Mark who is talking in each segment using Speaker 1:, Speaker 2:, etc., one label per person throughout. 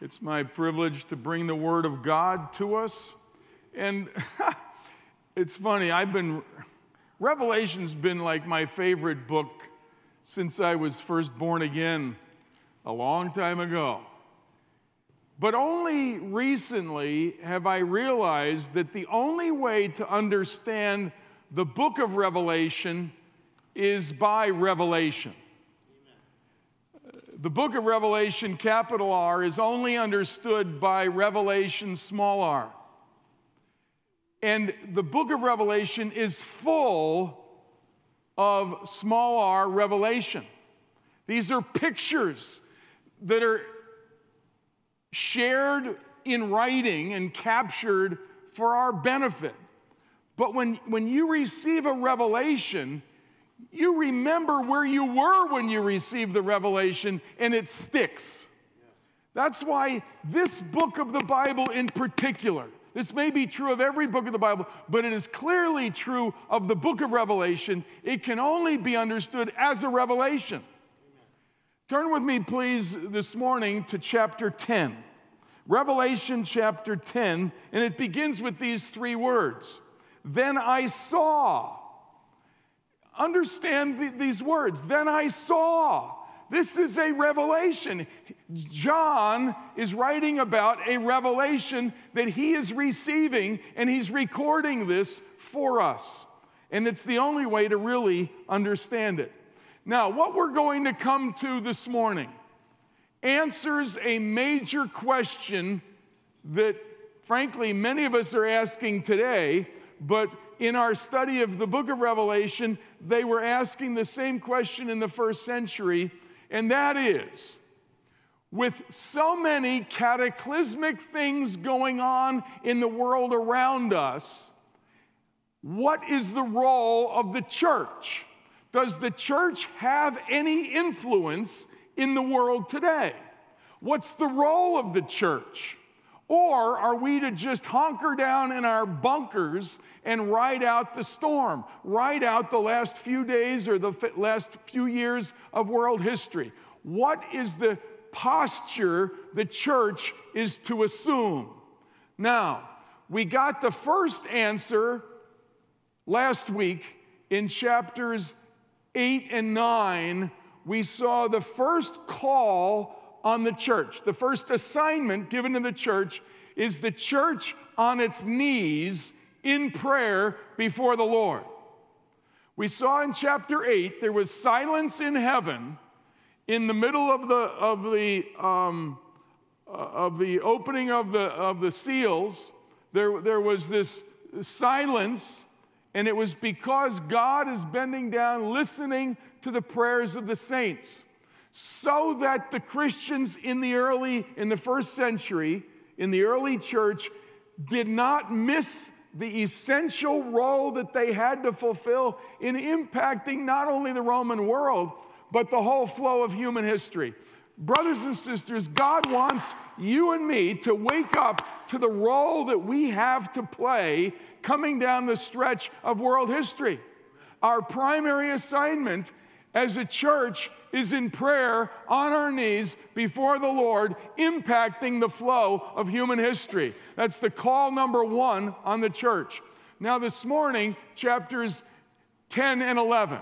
Speaker 1: It's my privilege to bring the Word of God to us. And it's funny, I've been, Revelation's been like my favorite book since I was first born again a long time ago. But only recently have I realized that the only way to understand the book of Revelation is by revelation. The book of Revelation, capital R, is only understood by revelation, small r. And the book of Revelation is full of small r revelation. These are pictures that are shared in writing and captured for our benefit. But when, when you receive a revelation, you remember where you were when you received the revelation and it sticks. That's why this book of the Bible in particular, this may be true of every book of the Bible, but it is clearly true of the book of Revelation. It can only be understood as a revelation. Turn with me, please, this morning to chapter 10. Revelation chapter 10, and it begins with these three words Then I saw. Understand the, these words. Then I saw. This is a revelation. John is writing about a revelation that he is receiving, and he's recording this for us. And it's the only way to really understand it. Now, what we're going to come to this morning answers a major question that, frankly, many of us are asking today, but in our study of the book of Revelation, they were asking the same question in the first century, and that is with so many cataclysmic things going on in the world around us, what is the role of the church? Does the church have any influence in the world today? What's the role of the church? Or are we to just hunker down in our bunkers and ride out the storm, ride out the last few days or the last few years of world history? What is the posture the church is to assume? Now, we got the first answer last week in chapters 8 and 9. We saw the first call on the church. The first assignment given to the church is the church on its knees in prayer before the Lord. We saw in chapter 8 there was silence in heaven in the middle of the, of the, um, uh, of the opening of the, of the seals. There, there was this silence, and it was because God is bending down, listening to the prayers of the saints so that the Christians in the early, in the first century, in the early church, did not miss the essential role that they had to fulfill in impacting not only the Roman world, but the whole flow of human history. Brothers and sisters, God wants you and me to wake up to the role that we have to play coming down the stretch of world history. Our primary assignment as a church is in prayer on our knees before the Lord, impacting the flow of human history. That's the call number one on the church. Now, this morning, chapters 10 and 11.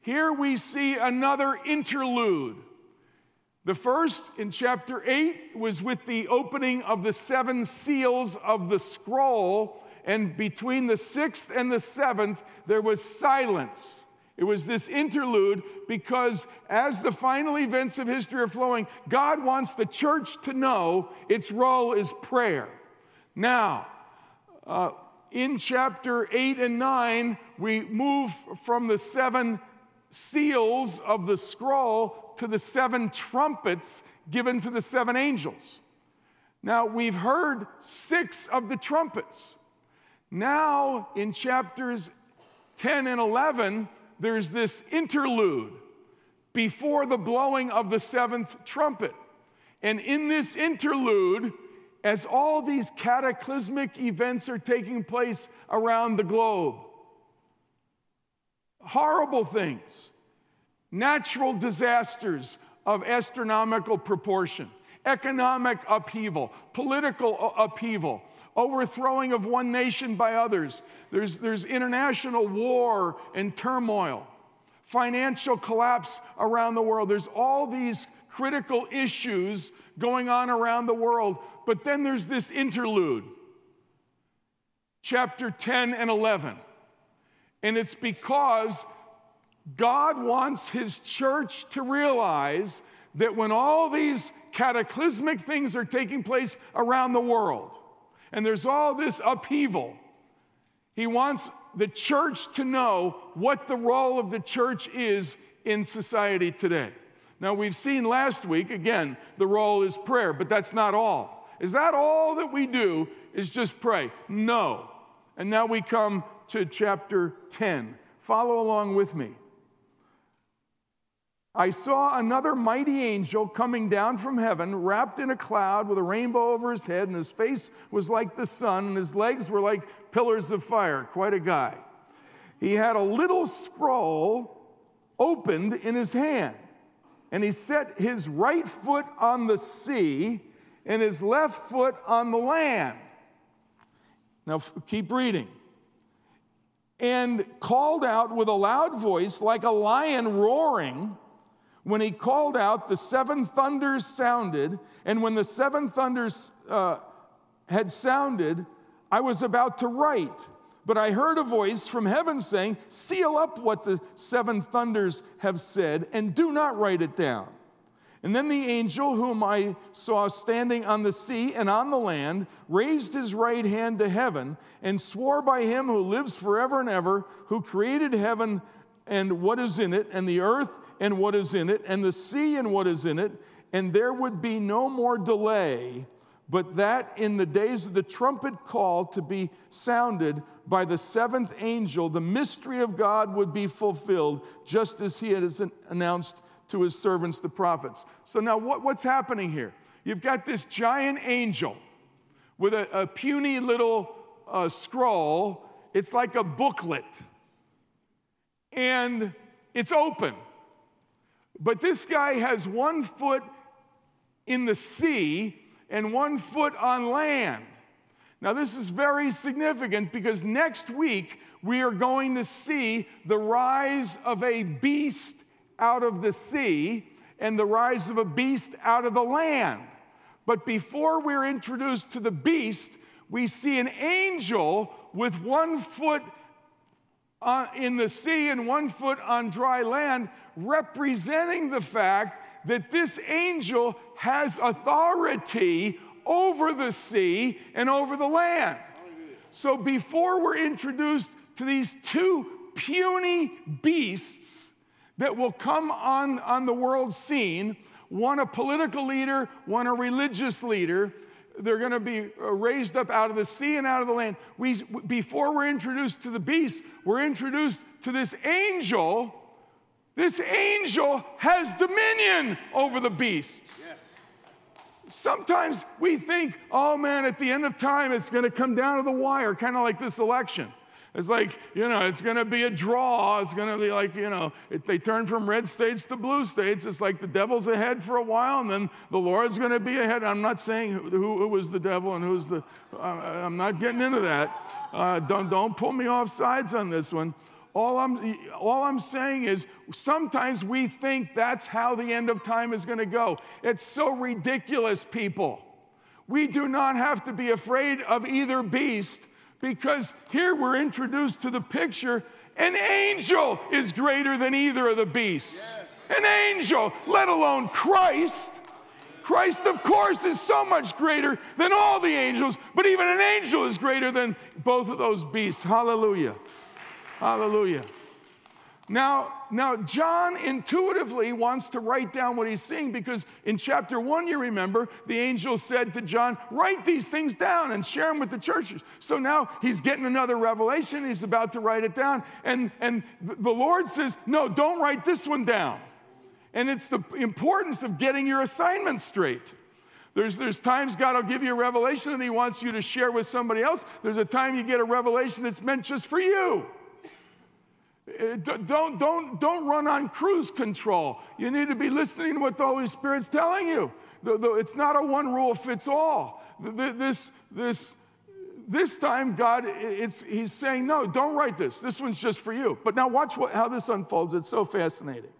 Speaker 1: Here we see another interlude. The first in chapter 8 was with the opening of the seven seals of the scroll, and between the sixth and the seventh, there was silence. It was this interlude because as the final events of history are flowing, God wants the church to know its role is prayer. Now, uh, in chapter 8 and 9, we move from the seven seals of the scroll to the seven trumpets given to the seven angels. Now, we've heard six of the trumpets. Now, in chapters 10 and 11, there's this interlude before the blowing of the seventh trumpet. And in this interlude, as all these cataclysmic events are taking place around the globe, horrible things, natural disasters of astronomical proportion, economic upheaval, political upheaval, overthrowing of one nation by others. There's, there's international war and turmoil, financial collapse around the world. There's all these critical issues going on around the world. But then there's this interlude, chapter 10 and 11. And it's because God wants his church to realize that when all these cataclysmic things are taking place around the world, and there's all this upheaval, he wants the church to know what the role of the church is in society today. Now, we've seen last week, again, the role is prayer, but that's not all. Is that all that we do is just pray? No. And now we come to chapter 10. Follow along with me. I saw another mighty angel coming down from heaven, wrapped in a cloud with a rainbow over his head, and his face was like the sun, and his legs were like pillars of fire. Quite a guy. He had a little scroll opened in his hand and he set his right foot on the sea and his left foot on the land. Now, keep reading. And called out with a loud voice, like a lion roaring. When he called out, the seven thunders sounded. And when the seven thunders uh, had sounded, I was about to write. But I heard a voice from heaven saying, Seal up what the seven thunders have said, and do not write it down. And then the angel whom I saw standing on the sea and on the land raised his right hand to heaven and swore by him who lives forever and ever, who created heaven and what is in it, and the earth and what is in it, and the sea and what is in it, and there would be no more delay, but that in the days of the trumpet call to be sounded, by the seventh angel, the mystery of God would be fulfilled, just as he has announced to his servants, the prophets. So, now what, what's happening here? You've got this giant angel with a, a puny little uh, scroll. It's like a booklet, and it's open. But this guy has one foot in the sea and one foot on land. Now, this is very significant because next week we are going to see the rise of a beast out of the sea and the rise of a beast out of the land. But before we're introduced to the beast, we see an angel with one foot in the sea and one foot on dry land, representing the fact that this angel has authority over the sea and over the land. So before we're introduced to these two puny beasts that will come on, on the world scene, one a political leader, one a religious leader, they're going to be uh, raised up out of the sea and out of the land. We, before we're introduced to the beast, we're introduced to this angel. This angel has dominion over the beasts. Yes. Sometimes we think, oh man, at the end of time, it's going to come down to the wire, kind of like this election. It's like, you know, it's going to be a draw. It's going to be like, you know, if they turn from red states to blue states, it's like the devil's ahead for a while and then the Lord's going to be ahead. I'm not saying who, who was the devil and who's the, I'm not getting into that. Uh, don't, don't pull me off sides on this one. All I'm, all I'm saying is sometimes we think that's how the end of time is going to go. It's so ridiculous, people. We do not have to be afraid of either beast because here we're introduced to the picture an angel is greater than either of the beasts. Yes. An angel, let alone Christ. Christ, of course, is so much greater than all the angels, but even an angel is greater than both of those beasts. Hallelujah. Hallelujah. Now, now, John intuitively wants to write down what he's seeing because in chapter one, you remember, the angel said to John, Write these things down and share them with the churches. So now he's getting another revelation. He's about to write it down. And, and the Lord says, No, don't write this one down. And it's the importance of getting your assignment straight. There's, there's times God will give you a revelation and He wants you to share with somebody else. There's a time you get a revelation that's meant just for you. Uh, don't, don't, don't run on cruise control. You need to be listening to what the Holy Spirit's telling you. It's not a one rule fits all. This, this, this time, God, it's, He's saying, no, don't write this. This one's just for you. But now watch what, how this unfolds. It's so fascinating.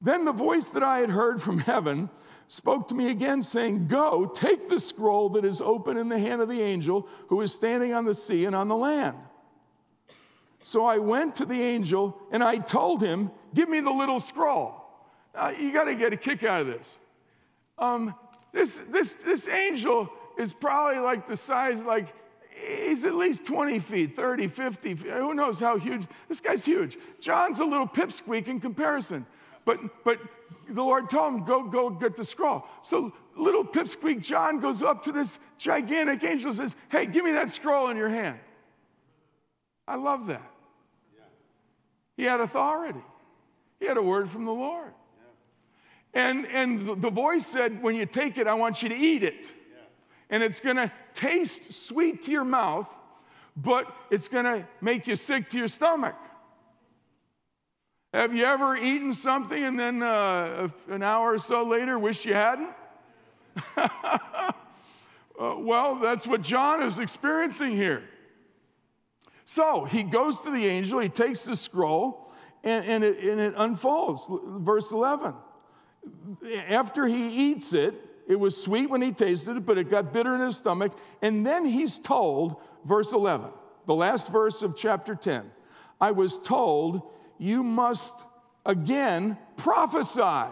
Speaker 1: Then the voice that I had heard from heaven spoke to me again, saying, Go, take the scroll that is open in the hand of the angel who is standing on the sea and on the land. So I went to the angel and I told him, Give me the little scroll. Now, you got to get a kick out of this. Um, this, this, this angel is probably like the size, like, he's at least 20 feet, 30, 50, who knows how huge. This guy's huge. John's a little pipsqueak in comparison. But, but the Lord told him, go, go get the scroll. So little pipsqueak John goes up to this gigantic angel and says, Hey, give me that scroll in your hand. I love that. He had authority, he had a word from the Lord. And, and the voice said, When you take it, I want you to eat it. And it's going to taste sweet to your mouth, but it's going to make you sick to your stomach. Have you ever eaten something and then uh, an hour or so later wish you hadn't? uh, well, that's what John is experiencing here. So he goes to the angel, he takes the scroll, and, and, it, and it unfolds. Verse 11. After he eats it, it was sweet when he tasted it, but it got bitter in his stomach. And then he's told, verse 11, the last verse of chapter 10, I was told you must again prophesy.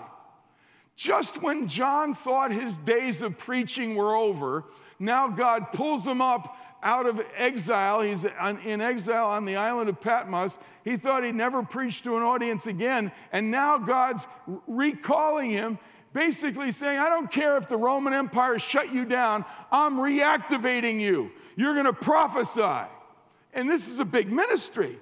Speaker 1: Just when John thought his days of preaching were over, now God pulls him up out of exile. He's in exile on the island of Patmos. He thought he'd never preach to an audience again. And now God's recalling him, basically saying, I don't care if the Roman Empire shut you down, I'm reactivating you. You're going to prophesy. And this is a big ministry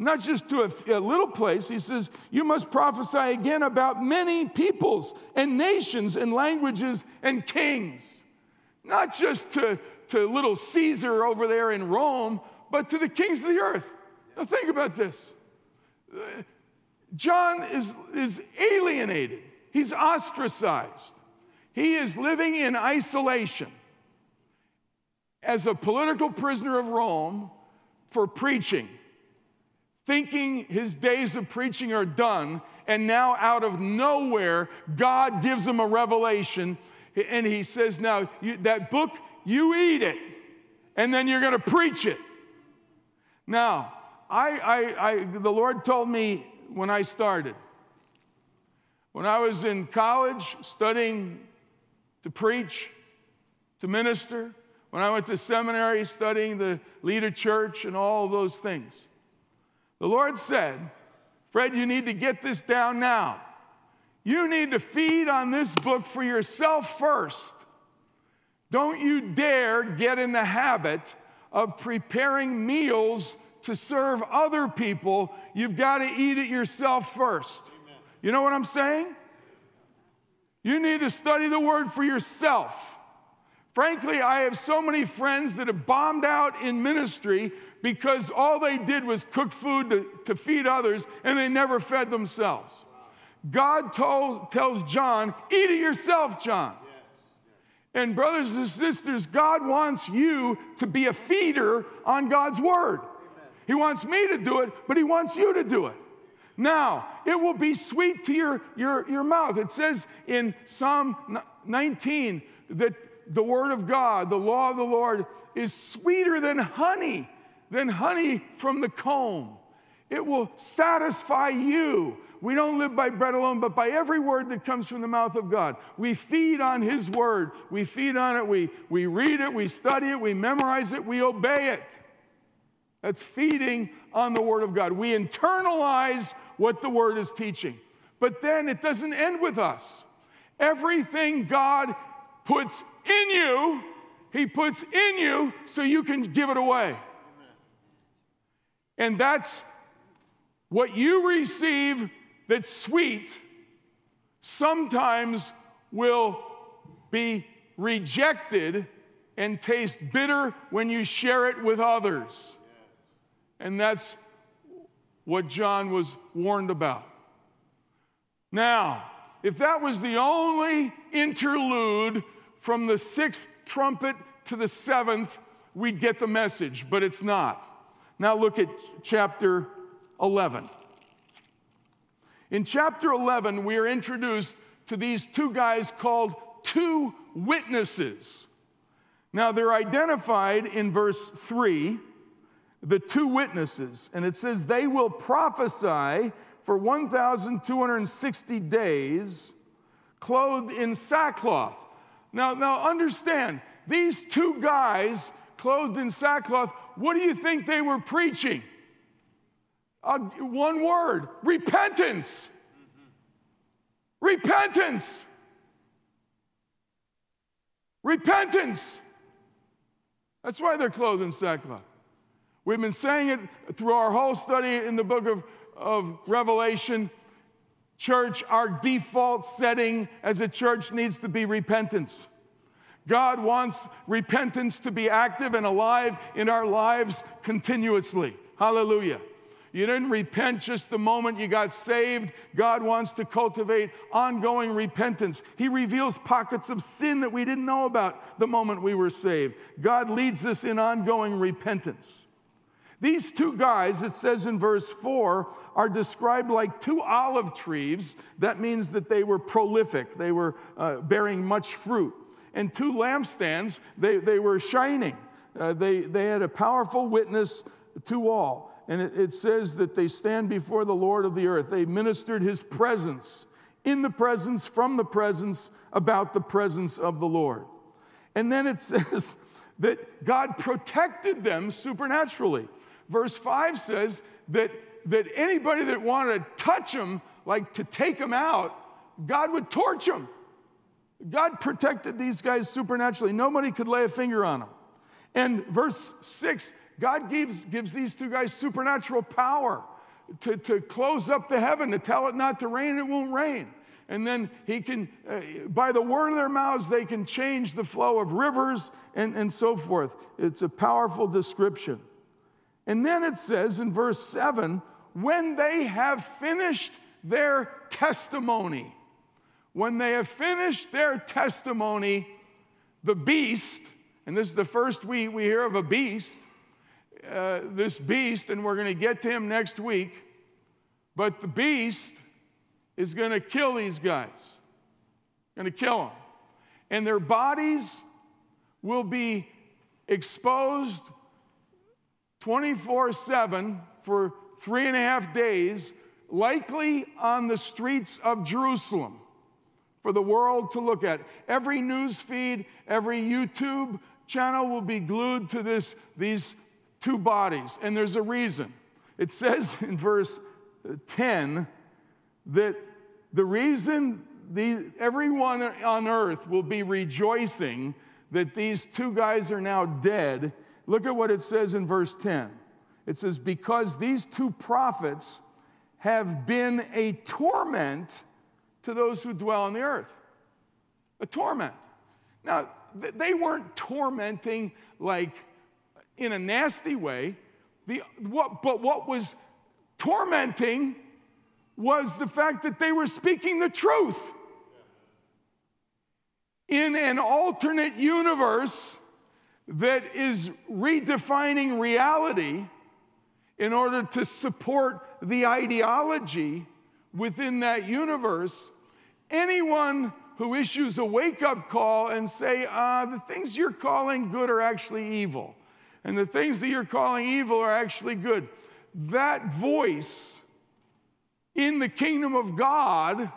Speaker 1: not just to a, a, little place. He says, You must prophesy again about many peoples and nations and languages and kings. Not just to, to little Caesar over there in Rome, but to the kings of the earth. Now, think about this. John is, is alienated, he's ostracized, he is living in isolation. As a political prisoner of Rome for preaching thinking his days of preaching are done, and now out of nowhere, God gives him a revelation, and he says, Now, you, that book, you eat it, and then you're going to preach it. Now, I, I, I, the Lord told me when I started, when I was in college studying to preach, to minister, when I went to seminary studying the lead a church and all those things. The Lord said, Fred, you need to get this down now. You need to feed on this book for yourself first. Don't you dare get in the habit of preparing meals to serve other people. You've got to eat it yourself first. Amen. You know what I'm saying? You need to study the word for yourself. Frankly, I have so many friends that have bombed out in ministry because all they did was cook food to, to feed others and they never fed themselves. God told, tells John, Eat it yourself, John. And, brothers and sisters, God wants you to be a feeder on God's word. He wants me to do it, but He wants you to do it. Now, it will be sweet to your, your, your mouth. It says in Psalm 19 that the word of God, the law of the Lord, is sweeter than honey, than honey from the comb. It will satisfy you. We don't live by bread alone, but by every word that comes from the mouth of God. We feed on His word. We feed on it. We, we read it. We study it. We memorize it. We obey it. That's feeding on the word of God. We internalize what the word is teaching. But then it doesn't end with us. Everything God puts in you, He puts in you so you can give it away. And that's what you receive that's sweet sometimes will be rejected and taste bitter when you share it with others. And that's what John was warned about. Now, if that was the only interlude from the sixth trumpet to the seventh, we'd get the message, but it's not. Now look at chapter 11. In chapter 11, we are introduced to these two guys called two witnesses. Now they're identified in verse 3, the two witnesses, and it says, They will prophesy for 1,260 days, clothed in sackcloth. Now, now understand, these two guys clothed in sackcloth, what do you think they were preaching? Uh, one word repentance. Repentance. Repentance. That's why they're clothed in sackcloth. We've been saying it through our whole study in the book of, of Revelation. Church, our default setting as a church needs to be repentance. God wants repentance to be active and alive in our lives continuously. Hallelujah. You didn't repent just the moment you got saved. God wants to cultivate ongoing repentance. He reveals pockets of sin that we didn't know about the moment we were saved. God leads us in ongoing repentance. These two guys, it says in verse 4, are described like two olive trees. That means that they were prolific, they were uh, bearing much fruit. And two lampstands, they, they were shining. Uh, they, they had a powerful witness to all and it, says that they stand before the Lord of the earth. They ministered his presence, in the presence, from the presence, about the presence of the Lord. And then it says that God protected them supernaturally. Verse 5 says that, that anybody that wanted to touch them, like to take them out, God would torch them. God protected these guys supernaturally. Nobody could lay a finger on them. And verse 6 God gives, gives these two guys supernatural power to, to close up the heaven, to tell it not to rain, it won't rain. And then he can, uh, by the word of their mouths, they can change the flow of rivers and, and so forth. It's a powerful description. And then it says in verse 7 when they have finished their testimony, when they have finished their testimony, the beast, and this is the first we, we hear of a beast, uh, this beast, and we're going to get to him next week. But the beast is going to kill these guys, going to kill them. And their bodies will be exposed 24 7 for three and a half days, likely on the streets of Jerusalem for the world to look at. Every news feed, every YouTube channel will be glued to this, these two bodies, and there's a reason. It says in verse 10 that the reason the, everyone on earth will be rejoicing that these two guys are now dead, look at what it says in verse 10. It says, Because these two prophets have been a torment to those who dwell on the earth. A torment. Now, they weren't tormenting like in a nasty way. The, what, but what was tormenting was the fact that they were speaking the truth. In an alternate universe that is redefining reality in order to support the ideology within that universe, anyone who issues a wake up call and say, uh, the things you're calling good are actually evil and the things that you're calling evil are actually good. That voice in the kingdom of God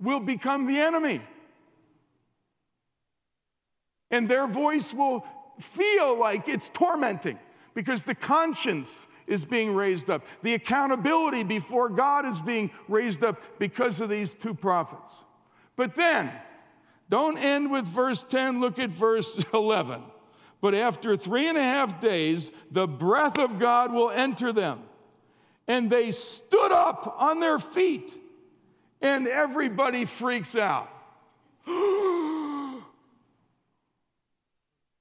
Speaker 1: will become the enemy. And their voice will feel like it's tormenting because the conscience is being raised up. The accountability before God is being raised up because of these two prophets. But then, don't end with verse 10, look at verse 11. But after three and a half days, the breath of God will enter them. And they stood up on their feet, and everybody freaks out. you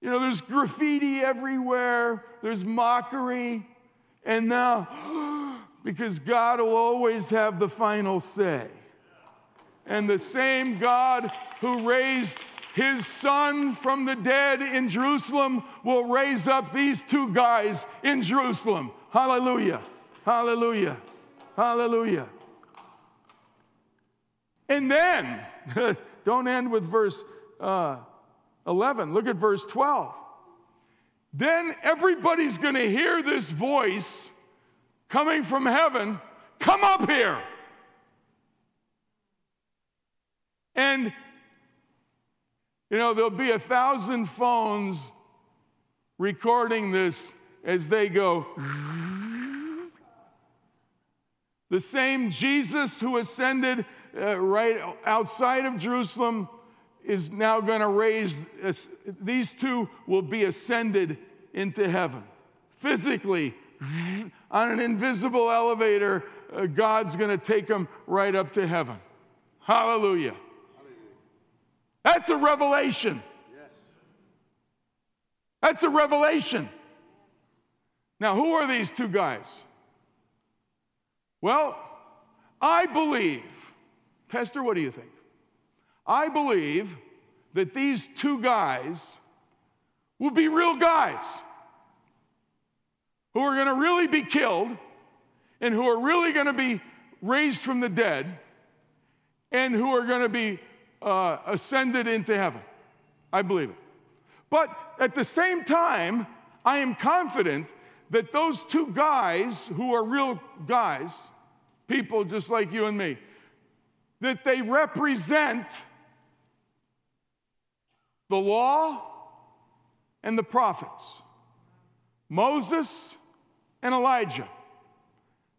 Speaker 1: know, there's graffiti everywhere, there's mockery. And now, because God will always have the final say. And the same God who raised his son from the dead in Jerusalem will raise up these two guys in Jerusalem. Hallelujah. Hallelujah. Hallelujah. And then, don't end with verse uh, 11, look at verse 12. Then everybody's going to hear this voice coming from heaven come up here. And, you know, there'll be a thousand phones recording this as they go. The same Jesus who ascended uh, right outside of Jerusalem is now going to raise, these two will be ascended into heaven. Physically, on an invisible elevator, uh, God's going to take them right up to heaven. Hallelujah. That's a revelation. Yes. That's a revelation. Now, who are these two guys? Well, I believe, Pastor, what do you think? I believe that these two guys will be real guys who are going to really be killed and who are really going to be raised from the dead and who are going to be uh, ascended into heaven. I believe it. But at the same time, I am confident that those two guys who are real guys people just like you and me, that they represent the law and the prophets Moses and Elijah.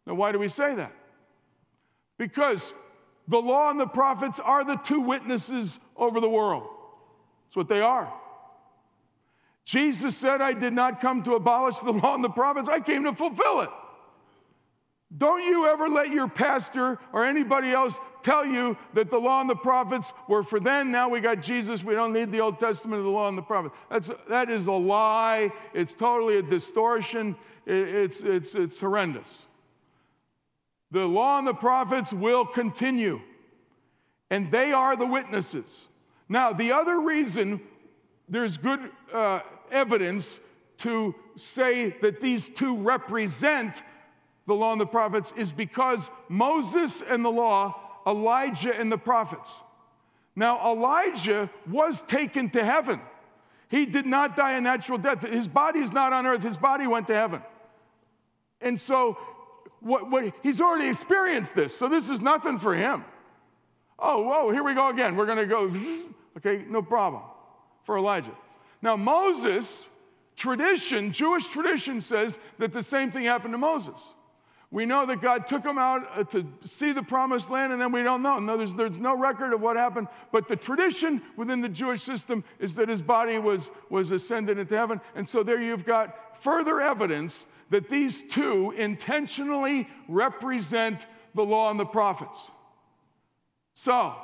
Speaker 1: Now, why do we say that? Because the law and the prophets are the two witnesses over the world. That's what they are. Jesus said, I did not come to abolish the law and the prophets, I came to fulfill it. Don't you ever let your pastor or anybody else tell you that the law and the prophets were for then, now we got Jesus, we don't need the Old Testament of the law and the prophets. That's, that is a lie. It's totally a distortion. it's, it's, it's horrendous. The law and the prophets will continue, and they are the witnesses. Now, the other reason there's good uh, evidence to say that these two represent the law and the prophets is because Moses and the law, Elijah and the prophets. Now, Elijah was taken to heaven. He did not die a natural death. His body is not on earth, his body went to heaven. And so, what, what, he's already experienced this, so this is nothing for him. Oh, whoa, here we go again. We're going to go, okay, no problem for Elijah. Now, Moses, tradition, Jewish tradition says that the same thing happened to Moses. We know that God took him out uh, to see the promised land, and then we don't know. No, there's, there's no record of what happened. But the tradition within the Jewish system is that his body was, was ascended into heaven. And so there you've got further evidence that these two intentionally represent the law and the prophets. So,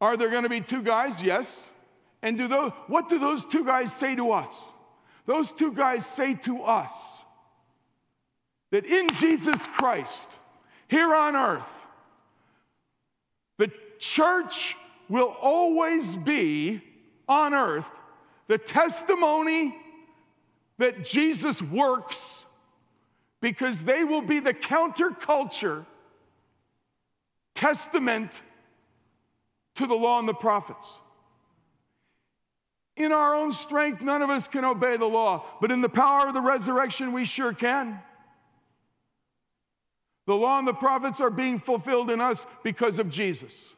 Speaker 1: are there going to be two guys? Yes. And do those, what do those two guys say to us? Those two guys say to us, that in Jesus Christ, here on earth, the church will always be on earth the testimony that Jesus works because they will be the counterculture testament to the law and the prophets. In our own strength, none of us can obey the law, but in the power of the resurrection, we sure can. The law and the prophets are being fulfilled in us because of Jesus.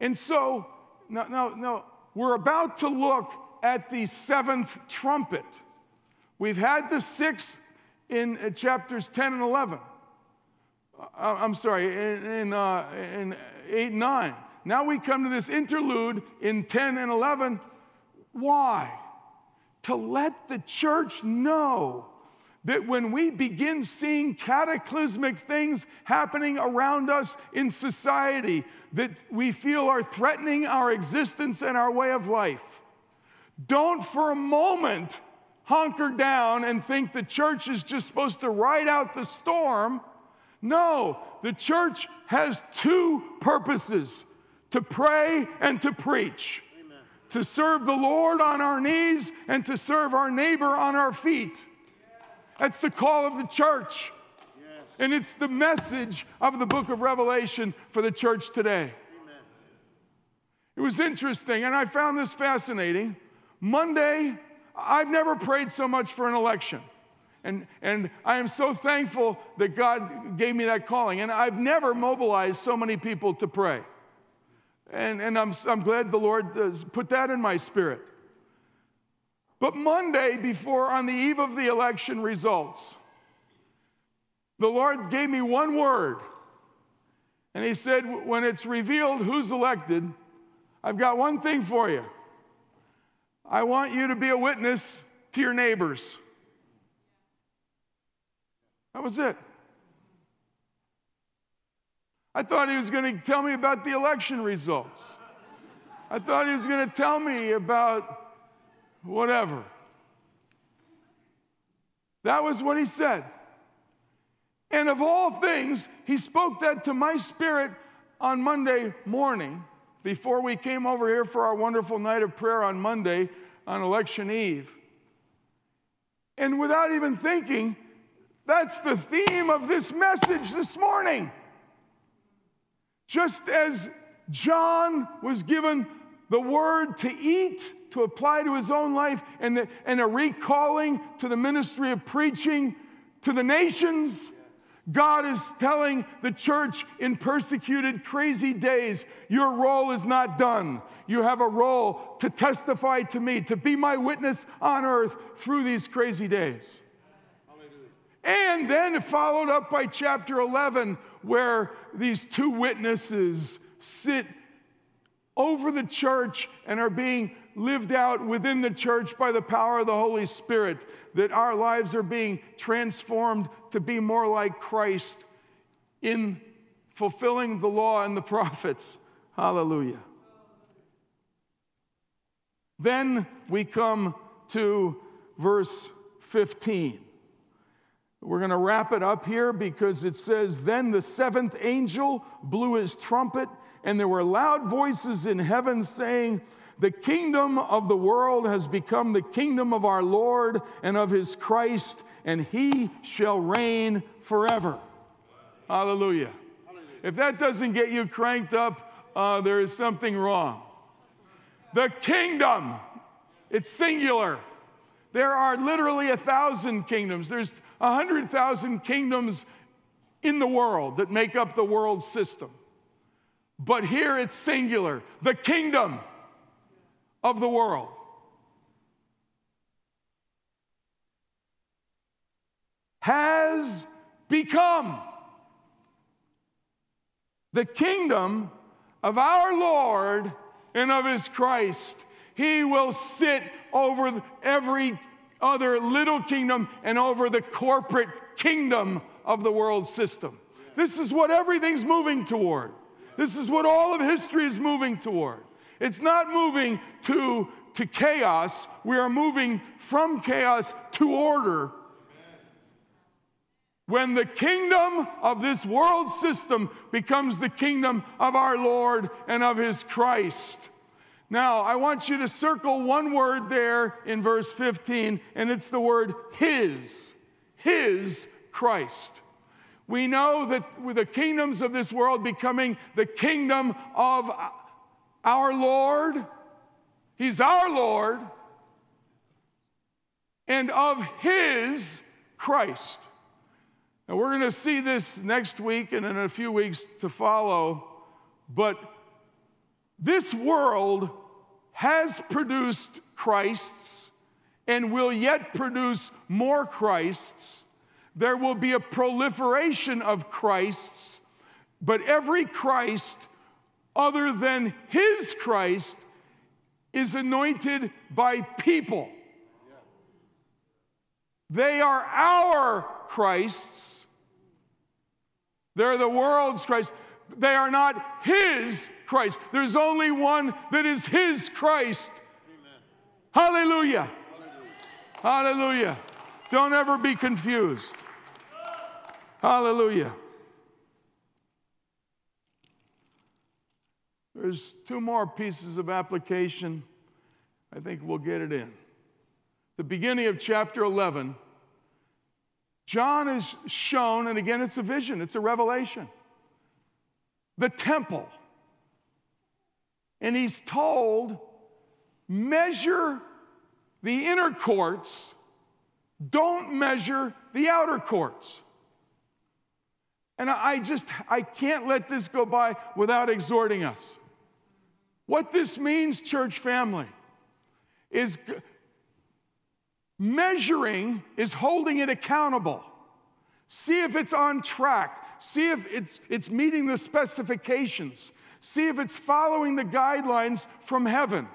Speaker 1: And so, no, no, no, we're about to look at the seventh trumpet. We've had the sixth in uh, chapters 10 and 11. Uh, I'm sorry, in, in, uh, in 8 and 9. Now we come to this interlude in 10 and 11. Why? To let the church know that when we begin seeing cataclysmic things happening around us in society that we feel are threatening our existence and our way of life, don't for a moment hunker down and think the church is just supposed to ride out the storm. No, the church has two purposes to pray and to preach, Amen. to serve the Lord on our knees and to serve our neighbor on our feet. That's the call of the church. Yes. And it's the message of the book of Revelation for the church today. Amen. It was interesting, and I found this fascinating. Monday, I've never prayed so much for an election. And, and I am so thankful that God gave me that calling. And I've never mobilized so many people to pray. And, and I'm, I'm glad the Lord put that in my spirit. But Monday, before on the eve of the election results, the Lord gave me one word. And He said, When it's revealed who's elected, I've got one thing for you. I want you to be a witness to your neighbors. That was it. I thought he was going to tell me about the election results. I thought he was going to tell me about whatever. That was what he said. And of all things, he spoke that to my spirit on Monday morning before we came over here for our wonderful night of prayer on Monday on election eve. And without even thinking, that's the theme of this message this morning. Just as John was given the word to eat, to apply to his own life, and, the, and a recalling to the ministry of preaching to the nations, God is telling the church in persecuted, crazy days, your role is not done. You have a role to testify to me, to be my witness on earth through these crazy days. And then followed up by chapter 11, where these two witnesses sit over the church and are being lived out within the church by the power of the Holy Spirit, that our lives are being transformed to be more like Christ in fulfilling the law and the prophets. Hallelujah. Then we come to verse 15. We're going to wrap it up here because it says, Then the seventh angel blew his trumpet, and there were loud voices in heaven saying, the kingdom of the world has become the kingdom of our Lord and of his Christ, and he shall reign forever. Hallelujah. If that doesn't get you cranked up, uh, there is something wrong. The kingdom, it's singular. There are literally a thousand kingdoms. There's a hundred thousand kingdoms in the world that make up the world system. But here it's singular the kingdom of the world. Has become the kingdom of our Lord and of his Christ. He will sit over every other little kingdom and over the corporate kingdom of the world system. This is what everything's moving toward. This is what all of history is moving toward. It's not moving to, to chaos. We are moving from chaos to order. When the kingdom of this world system becomes the kingdom of our Lord and of his Christ. Now, I want you to circle one word there in verse 15, and it's the word His. His Christ. We know that with the kingdoms of this world becoming the kingdom of our Lord, He's our Lord, and of His Christ. Now, we're going to see this next week and in a few weeks to follow, but this world has produced Christs and will yet produce more Christs. There will be a proliferation of Christs, but every Christ other than his Christ is anointed by people. They are our Christs. They're the world's Christ. They are not his Christ. There's only one that is his Christ. Amen. Hallelujah. Hallelujah. Hallelujah. Don't ever be confused. Hallelujah. There's two more pieces of application. I think we'll get it in. The beginning of chapter 11, John is shown, and again, it's a vision, it's a revelation. The temple. And he's told, measure the inner courts, don't measure the outer courts. And I just, I can't let this go by without exhorting us. What this means, church family, is measuring is holding it accountable. See if it's on track. See if it's, it's meeting the specifications. See if it's following the guidelines from heaven.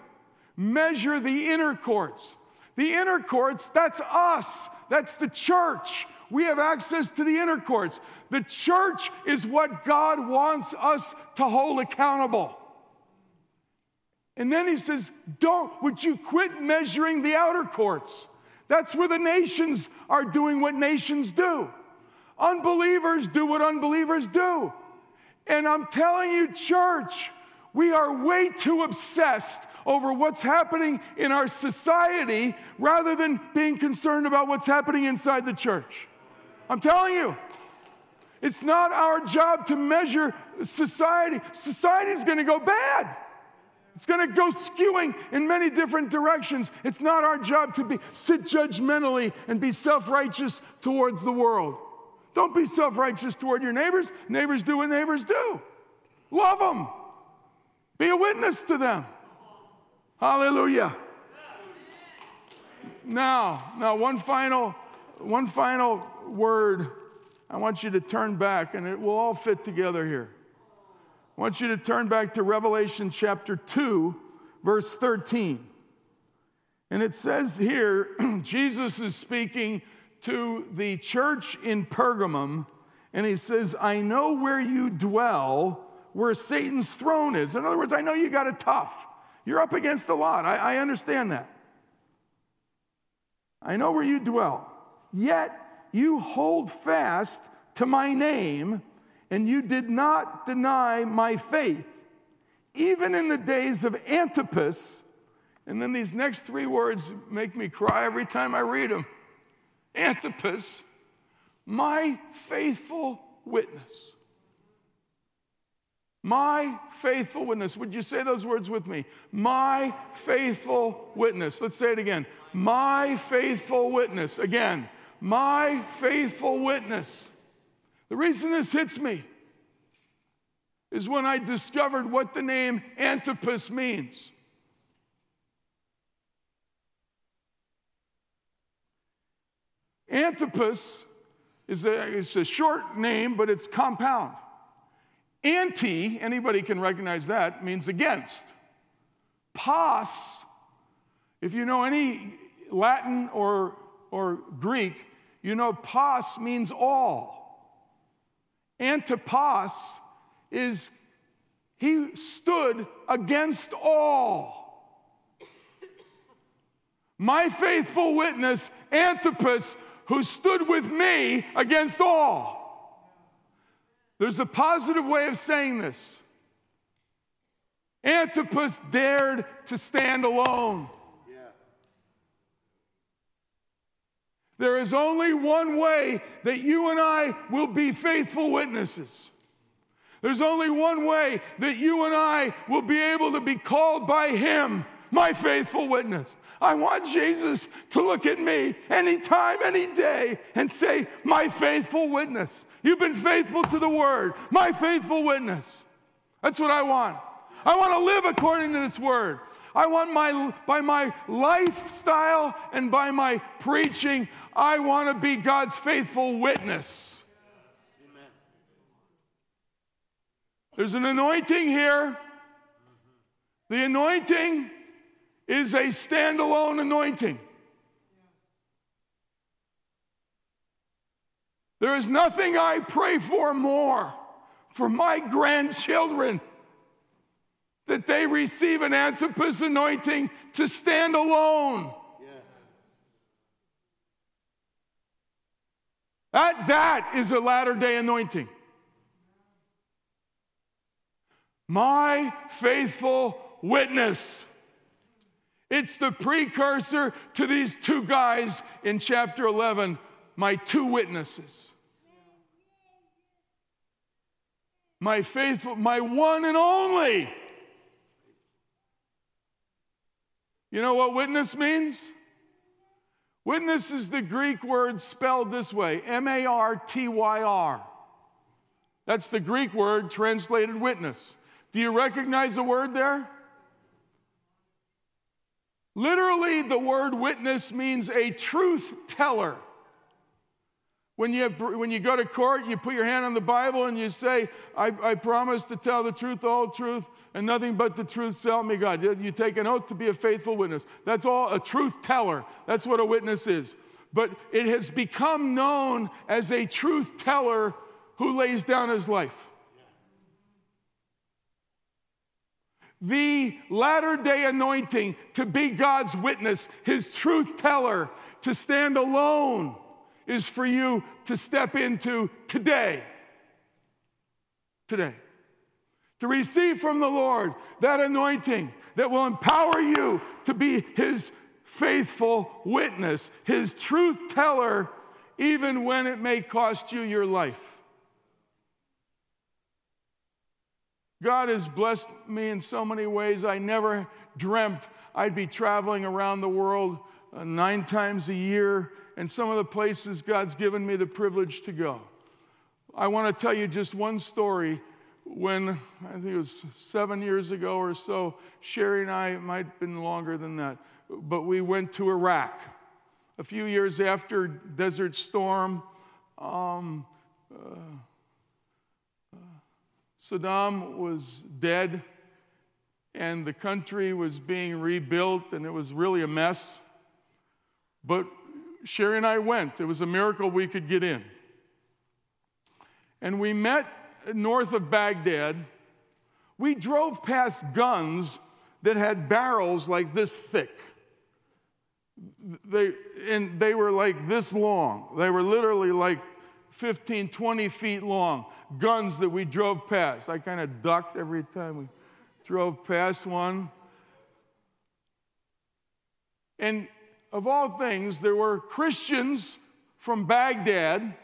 Speaker 1: Measure the inner courts. The inner courts, that's us, that's the church. We have access to the inner courts. The church is what God wants us to hold accountable. And then he says, Don't, would you quit measuring the outer courts? That's where the nations are doing what nations do. Unbelievers do what unbelievers do. And I'm telling you, church, we are way too obsessed over what's happening in our society rather than being concerned about what's happening inside the church. I'm telling you, it's not our job to measure society. Society is going to go bad. It's going to go skewing in many different directions. It's not our job to be sit judgmentally and be self-righteous towards the world. Don't be self-righteous toward your neighbors. Neighbors do what neighbors do. Love them. Be a witness to them. Hallelujah. Now, now one final one final word. I want you to turn back and it will all fit together here. I want you to turn back to Revelation chapter 2, verse 13. And it says here, Jesus is speaking to the church in Pergamum, and he says, I know where you dwell, where Satan's throne is. In other words, I know you got it tough. You're up against a lot. I, I understand that. I know where you dwell. Yet you hold fast to my name and you did not deny my faith, even in the days of Antipas. And then these next three words make me cry every time I read them Antipas, my faithful witness. My faithful witness. Would you say those words with me? My faithful witness. Let's say it again. My faithful witness. Again, my faithful witness. The reason this hits me is when I discovered what the name Antipas means. Antipas is a, it's a short name, but it's compound. Anti, anybody can recognize that, means against. Pas, if you know any Latin or, or Greek, you know pas means all. Antipas is he stood against all. My faithful witness, Antipas, who stood with me against all. There's a positive way of saying this. Antipas dared to stand alone. There is only one way that you and I will be faithful witnesses. There's only one way that you and I will be able to be called by Him, my faithful witness. I want Jesus to look at me anytime, any day, and say, My faithful witness. You've been faithful to the word, my faithful witness. That's what I want. I want to live according to this word. I want my, by my lifestyle and by my preaching, I want to be God's faithful witness. Amen. There's an anointing here. The anointing is a standalone anointing. There is nothing I pray for more for my grandchildren that they receive an Antipas anointing to stand alone. That, that is a latter day anointing. My faithful witness. It's the precursor to these two guys in chapter 11, my two witnesses. My faithful, my one and only. You know what witness means? Witness is the Greek word spelled this way M A R T Y R. That's the Greek word translated witness. Do you recognize the word there? Literally, the word witness means a truth teller. When you, when you go to court, you put your hand on the Bible and you say, I, I promise to tell the truth, whole truth, and nothing but the truth, so help me God. You take an oath to be a faithful witness. That's all a truth teller. That's what a witness is. But it has become known as a truth teller who lays down his life. The latter day anointing to be God's witness, his truth teller, to stand alone is for you to step into today. Today. To receive from the Lord that anointing that will empower you to be His faithful witness, His truth teller, even when it may cost you your life. God has blessed me in so many ways. I never dreamt I'd be traveling around the world uh, nine times a year and some of the places God's given me the privilege to go. I want to tell you just one story. When I think it was seven years ago or so, Sherry and I, it might have been longer than that, but we went to Iraq. A few years after Desert Storm, um, uh, Saddam was dead and the country was being rebuilt and it was really a mess. But Sherry and I went. It was a miracle we could get in. And we met north of Baghdad. We drove past guns that had barrels like this thick. They, and they were like this long. They were literally like 15, 20 feet long. Guns that we drove past. I kind of ducked every time we drove past one. And of all things, there were Christians from Baghdad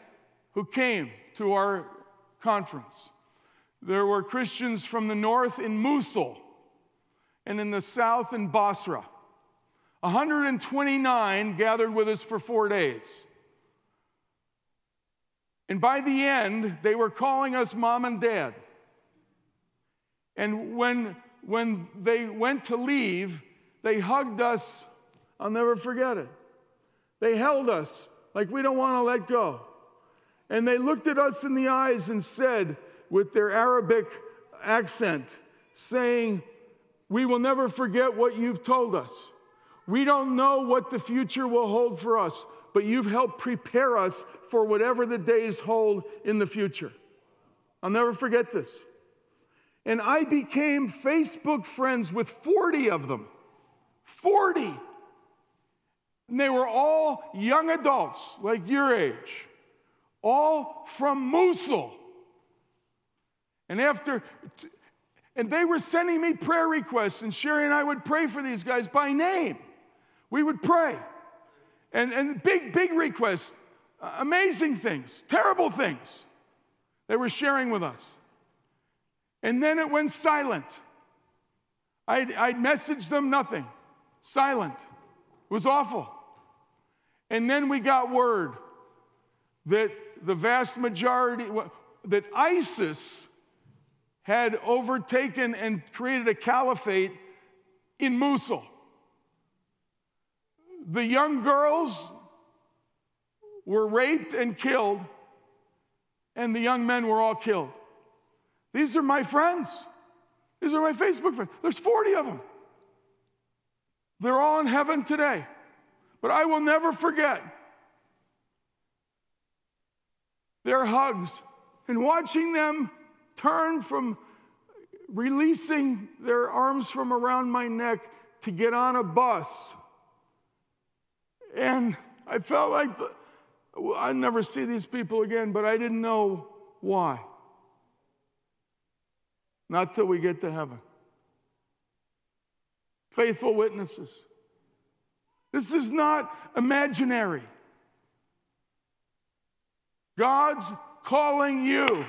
Speaker 1: who came to our conference. There were Christians from the north in Mosul and in the south in Basra. 129 gathered with us for four days. And by the end, they were calling us mom and dad. And when, when they went to leave, they hugged us I'll never forget it. They held us like we don't want to let go. And they looked at us in the eyes and said, with their Arabic accent, saying, We will never forget what you've told us. We don't know what the future will hold for us, but you've helped prepare us for whatever the days hold in the future. I'll never forget this. And I became Facebook friends with 40 of them. 40. And they were all young adults, like your age, all from Mosul. And after, and they were sending me prayer requests, and Sherry and I would pray for these guys by name. We would pray. And, and big, big requests, uh, amazing things, terrible things they were sharing with us. And then it went silent. I'd, I'd message them nothing, silent. It was awful. And then we got word that the vast majority, that ISIS had overtaken and created a caliphate in Mosul. The young girls were raped and killed, and the young men were all killed. These are my friends. These are my Facebook friends. There's 40 of them. They're all in heaven today. But I will never forget their hugs and watching them turn from releasing their arms from around my neck to get on a bus. And I felt like the, I'd never see these people again, but I didn't know why. Not till we get to heaven. Faithful witnesses. This is not imaginary. God's calling you.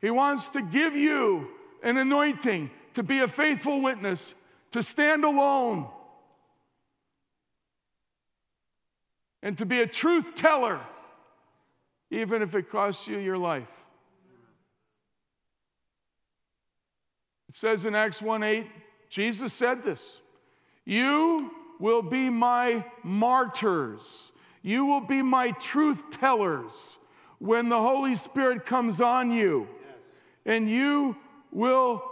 Speaker 1: He wants to give you an anointing to be a faithful witness, to stand alone, and to be a truth teller, even if it costs you your life. It says in Acts 1 8, Jesus said this You will be my martyrs, you will be my truth tellers when the Holy Spirit comes on you, and you will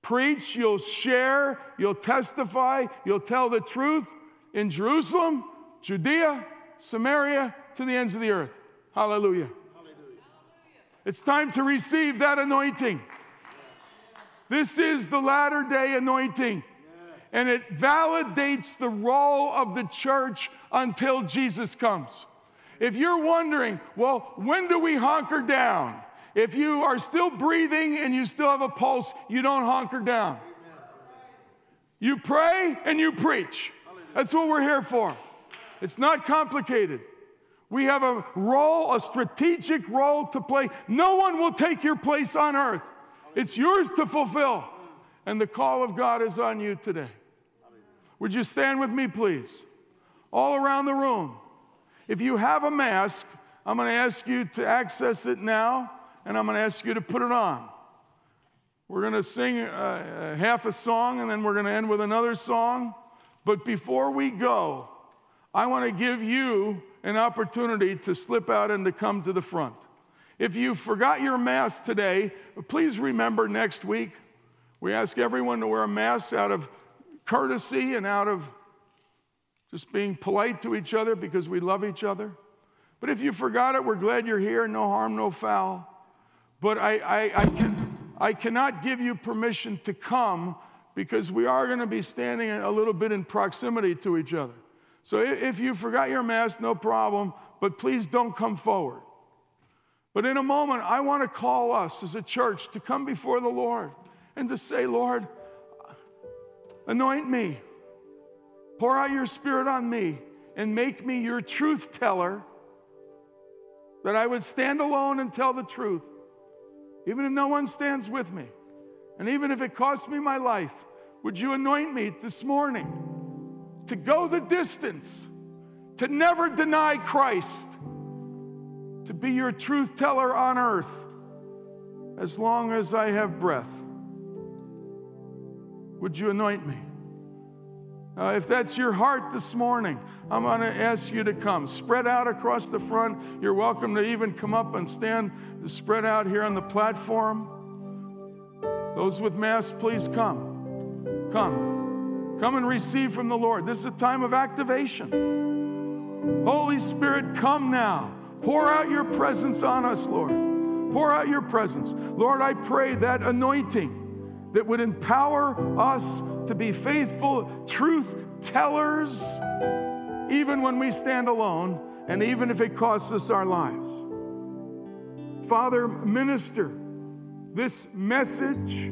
Speaker 1: preach, you'll share, you'll testify, you'll tell the truth in Jerusalem, Judea, Samaria, to the ends of the earth. Hallelujah. Hallelujah. It's time to receive that anointing. This is the latter day anointing. And it validates the role of the church until Jesus comes. If you're wondering, well, when do we hunker down? If you are still breathing and you still have a pulse, you don't hunker down. You pray and you preach. That's what we're here for. It's not complicated. We have a role, a strategic role to play. No one will take your place on earth. It's yours to fulfill. And the call of God is on you today. Would you stand with me, please? All around the room. If you have a mask, I'm going to ask you to access it now and I'm going to ask you to put it on. We're going to sing uh, half a song and then we're going to end with another song. But before we go, I want to give you an opportunity to slip out and to come to the front. If you forgot your mask today, please remember next week. We ask everyone to wear a mask out of courtesy and out of just being polite to each other because we love each other. But if you forgot it, we're glad you're here. No harm, no foul. But I, I, I, can, I cannot give you permission to come because we are going to be standing a little bit in proximity to each other. So if you forgot your mask, no problem, but please don't come forward. But in a moment, I want to call us as a church to come before the Lord and to say, Lord, anoint me, pour out your spirit on me, and make me your truth teller, that I would stand alone and tell the truth even if no one stands with me, and even if it costs me my life, would you anoint me this morning to go the distance, to never deny Christ, to be your truth teller on earth as long as I have breath? Would you anoint me? Uh, if that's your heart this morning, I'm going to ask you to come. Spread out across the front. You're welcome to even come up and stand spread out here on the platform. Those with masks, please come. Come. Come and receive from the Lord. This is a time of activation. Holy Spirit, come now. Pour out your presence on us, Lord. Pour out your presence. Lord, I pray that anointing that would empower us to be faithful truth tellers, even when we stand alone, and even if it costs us our lives. Father, minister this message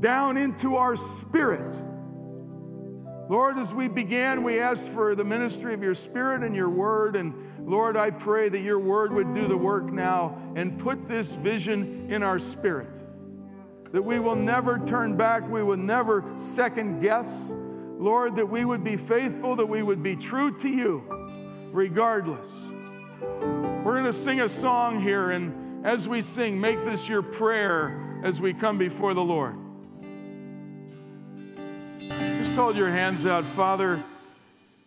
Speaker 1: down into our spirit. Lord, as we began, we asked for the ministry of your spirit and your word. And Lord, I pray that your word would do the work now and put this vision in our spirit. That we will never turn back, we will never second guess. Lord, that we would be faithful, that we would be true to you, regardless. We're going to sing a song here, and as we sing, make this your prayer as we come before the Lord. Just hold your hands out, Father.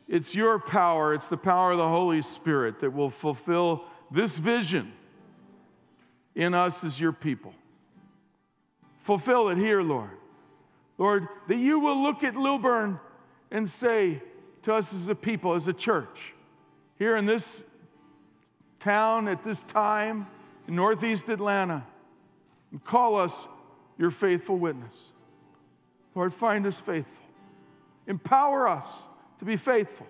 Speaker 1: It's your power, it's the power of the Holy Spirit that will fulfill this vision in us as your people. Fulfill it here, Lord. Lord, that you will look at Lilburn and say to us as a people, as a church, here in this town at this time in Northeast Atlanta and call us your faithful witness. Lord, find us faithful. Empower us to be faithful.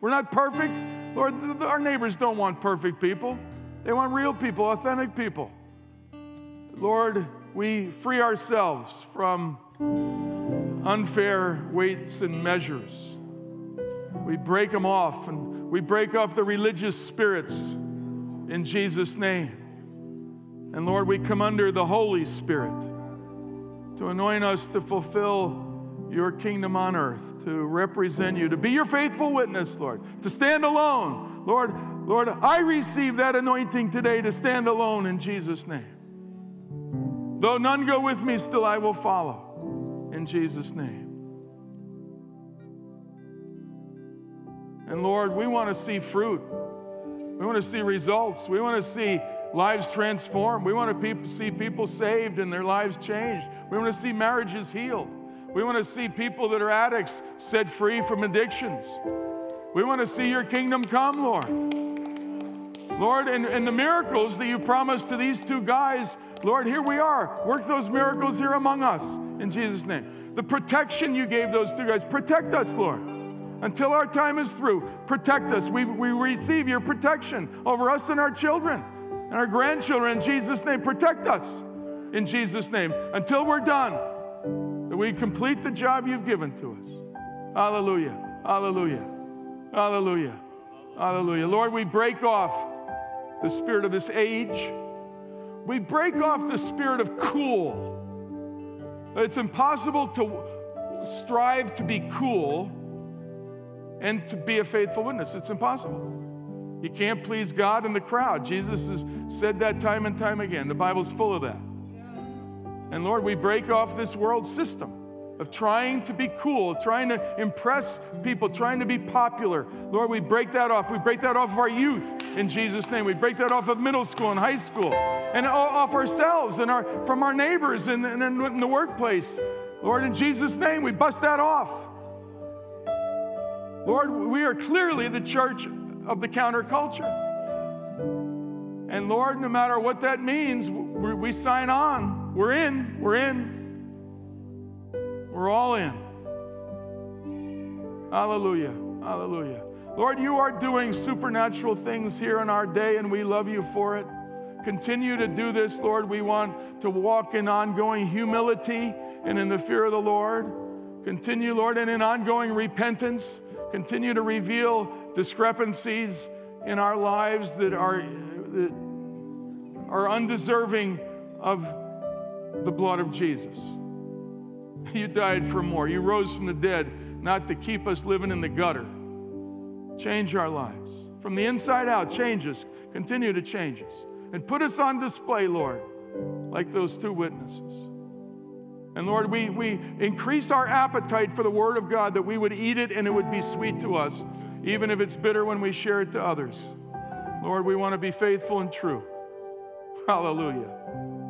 Speaker 1: We're not perfect. Lord, our neighbors don't want perfect people, they want real people, authentic people. Lord, we free ourselves from unfair weights and measures. We break them off and we break off the religious spirits in Jesus' name. And Lord, we come under the Holy Spirit to anoint us to fulfill your kingdom on earth, to represent you, to be your faithful witness, Lord, to stand alone. Lord, Lord, I receive that anointing today to stand alone in Jesus' name. Though none go with me, still I will follow in Jesus' name. And Lord, we want to see fruit. We want to see results. We want to see lives transformed. We want to see people saved and their lives changed. We want to see marriages healed. We want to see people that are addicts set free from addictions. We want to see your kingdom come, Lord. Lord, and, and the miracles that you promised to these two guys, Lord, here we are. Work those miracles here among us in Jesus' name. The protection you gave those two guys, protect us, Lord. Until our time is through, protect us. We, we receive your protection over us and our children and our grandchildren in Jesus' name. Protect us in Jesus' name until we're done, that we complete the job you've given to us. Hallelujah. Hallelujah. Hallelujah. Hallelujah. Lord, we break off the spirit of this age. We break off the spirit of cool. It's impossible to strive to be cool and to be a faithful witness. It's impossible. You can't please God in the crowd. Jesus has said that time and time again. The Bible's full of that. And Lord, we break off this world system of trying to be cool, trying to impress people, trying to be popular. Lord, we break that off. We break that off of our youth in Jesus' name. We break that off of middle school and high school and off ourselves and our, from our neighbors and, and in the workplace. Lord, in Jesus' name, we bust that off. Lord, we are clearly the church of the counterculture. And Lord, no matter what that means, we, we sign on. We're in. We're in. We're all in. Hallelujah. Hallelujah. Lord, you are doing supernatural things here in our day, and we love you for it. Continue to do this, Lord. We want to walk in ongoing humility and in the fear of the Lord. Continue, Lord, and in ongoing repentance. Continue to reveal discrepancies in our lives that are, that are undeserving of the blood of Jesus. You died for more. You rose from the dead, not to keep us living in the gutter. Change our lives. From the inside out, change us. Continue to change us. And put us on display, Lord, like those two witnesses. And Lord, we, we increase our appetite for the Word of God that we would eat it and it would be sweet to us, even if it's bitter when we share it to others. Lord, we want to be faithful and true. Hallelujah.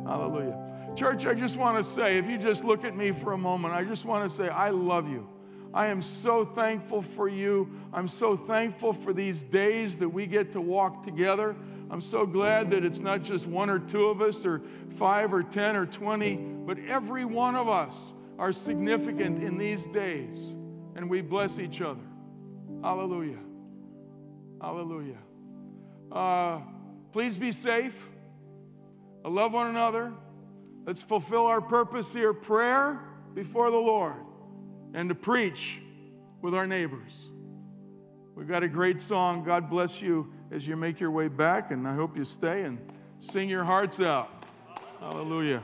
Speaker 1: Hallelujah. Church, I just want to say, if you just look at me for a moment, I just want to say, I love you. I am so thankful for you. I'm so thankful for these days that we get to walk together. I'm so glad that it's not just one or two of us, or five or 10 or 20, but every one of us are significant in these days, and we bless each other. Hallelujah. Hallelujah. Uh, please be safe. love one another. Let's fulfill our purpose here prayer before the Lord and to preach with our neighbors. We've got a great song. God bless you as you make your way back, and I hope you stay and sing your hearts out. Hallelujah.